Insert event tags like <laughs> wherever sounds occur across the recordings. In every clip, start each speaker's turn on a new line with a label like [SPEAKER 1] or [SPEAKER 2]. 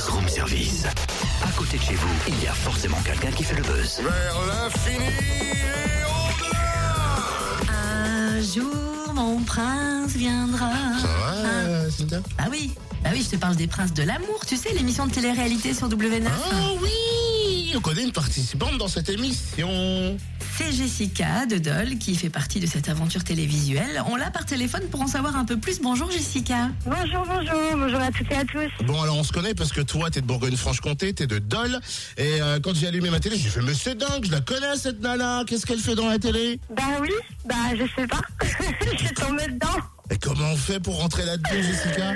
[SPEAKER 1] Buzz Room Service. À côté de chez vous, il y a forcément quelqu'un qui fait le buzz.
[SPEAKER 2] Vers l'infini et au-delà
[SPEAKER 3] Un jour, mon prince viendra.
[SPEAKER 2] Ça va, Cynthia?
[SPEAKER 3] Ah oui, bah oui, je te parle des princes de l'amour, tu sais, l'émission de télé-réalité sur W9.
[SPEAKER 2] Ah oui On connaît une participante dans cette émission.
[SPEAKER 3] C'est Jessica de Dole qui fait partie de cette aventure télévisuelle. On l'a par téléphone pour en savoir un peu plus. Bonjour Jessica.
[SPEAKER 4] Bonjour, bonjour, bonjour à toutes et à tous.
[SPEAKER 2] Bon, alors on se connaît parce que toi, t'es de Bourgogne-Franche-Comté, t'es de Dole. Et euh, quand j'ai allumé ma télé, j'ai fait, mais c'est dingue, je la connais cette nana. Qu'est-ce qu'elle fait dans la télé?
[SPEAKER 4] Bah oui, bah je sais pas. <laughs> je suis tombée dedans.
[SPEAKER 2] Et comment on fait pour rentrer là-dedans, <laughs> Jessica?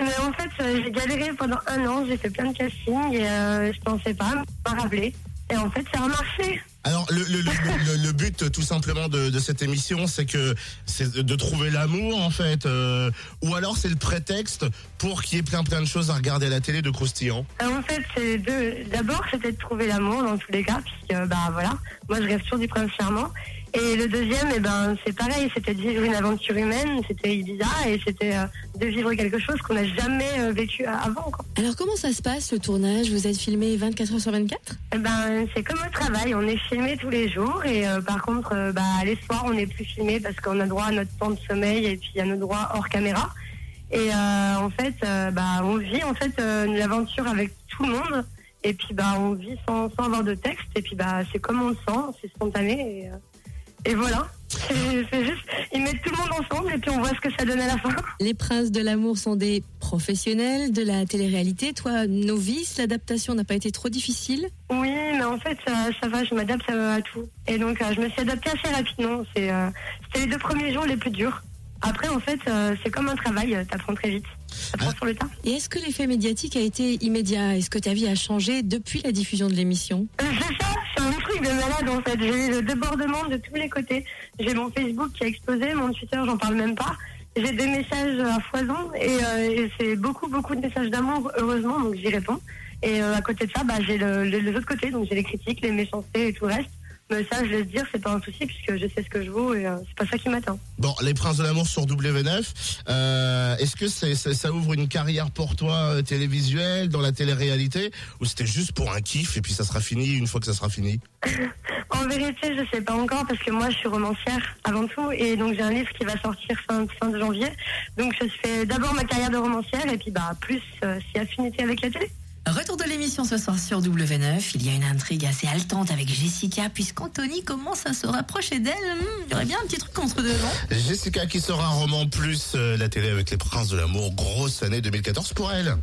[SPEAKER 4] Mais en fait, euh, j'ai galéré pendant un an, j'ai fait plein de castings et euh, je pensais pas, pas rappelé. Et en fait, ça a marché.
[SPEAKER 2] Alors le, but tout simplement de, cette émission c'est que c'est de trouver l'amour en fait euh, ou alors c'est le prétexte pour qu'il y ait plein plein de choses à regarder à la télé de croustillant.
[SPEAKER 4] Alors, en fait, c'est. D'abord, c'était de trouver l'amour dans tous les cas, puisque bah voilà, moi je rêve toujours du prince charmant. Et le deuxième, eh ben c'est pareil, c'était de vivre une aventure humaine, c'était Ibiza et c'était euh, de vivre quelque chose qu'on n'a jamais euh, vécu avant. Quoi.
[SPEAKER 5] Alors comment ça se passe le tournage? Vous êtes filmé 24 heures sur 24
[SPEAKER 4] Eh ben, c'est comme au travail, on est filmé tous les jours et euh, par contre, euh, bah, les soirs, on n'est plus filmé parce qu'on a droit à notre temps de sommeil et puis à nos droits hors caméra. Et euh, en fait, euh, bah, on vit en fait euh, l'aventure avec tout le monde et puis bah, on vit sans, sans avoir de texte et puis bah, c'est comme on le sent, c'est spontané et, euh, et voilà. C'est c'est juste, ils mettent tout le monde ensemble et puis on voit ce que ça donne à la fin.
[SPEAKER 5] Les princes de l'amour sont des professionnels de la télé-réalité. Toi, novice, l'adaptation n'a pas été trop difficile
[SPEAKER 4] Oui, mais en fait, ça, ça va, je m'adapte à, à tout. Et donc, euh, je me suis adaptée assez rapidement. C'est, euh, C'était les deux premiers jours les plus durs. Après, en fait, euh, c'est comme un travail, euh, t'apprends très vite. T'apprends
[SPEAKER 2] Ah.
[SPEAKER 4] sur le tas.
[SPEAKER 5] Et est-ce que l'effet médiatique a été immédiat? Est-ce que ta vie a changé depuis la diffusion de l'émission?
[SPEAKER 4] Euh, c'est ça, c'est un truc de malade en fait. J'ai eu le débordement de tous les côtés. J'ai mon Facebook qui a explosé, mon Twitter, j'en parle même pas. J'ai des messages à foison et, euh, et c'est beaucoup, beaucoup de messages d'amour, heureusement, donc j'y réponds. Et euh, à côté de ça, bah, j'ai le, le- les autres côtés, donc j'ai les critiques, les méchancetés et tout le reste. Mais ça, je laisse dire, c'est pas un souci puisque je sais ce que je vaux et euh, c'est pas ça qui m'atteint.
[SPEAKER 2] Bon, les princes de l'amour sur W9, euh, est-ce que c'est, c'est- ça ouvre une carrière pour toi euh, télévisuelle dans la télé-réalité ou c'était juste pour un kiff et puis ça sera fini une fois que ça sera fini? <laughs>
[SPEAKER 4] En vérité, je sais pas encore parce que moi, je suis romancière avant tout et donc j'ai un livre qui va sortir fin, fin de janvier. Donc je fais d'abord ma carrière de romancière et puis bah plus euh, si affinité avec la télé.
[SPEAKER 3] Retour de l'émission ce soir sur W9. Il y a une intrigue assez haletante avec Jessica puisqu'Anthony commence à se rapprocher d'elle. Hmm, il y aurait bien un petit truc entre deux,
[SPEAKER 2] Jessica qui sera un roman plus euh, la télé avec les princes de l'amour, grosse année 2014 pour elle.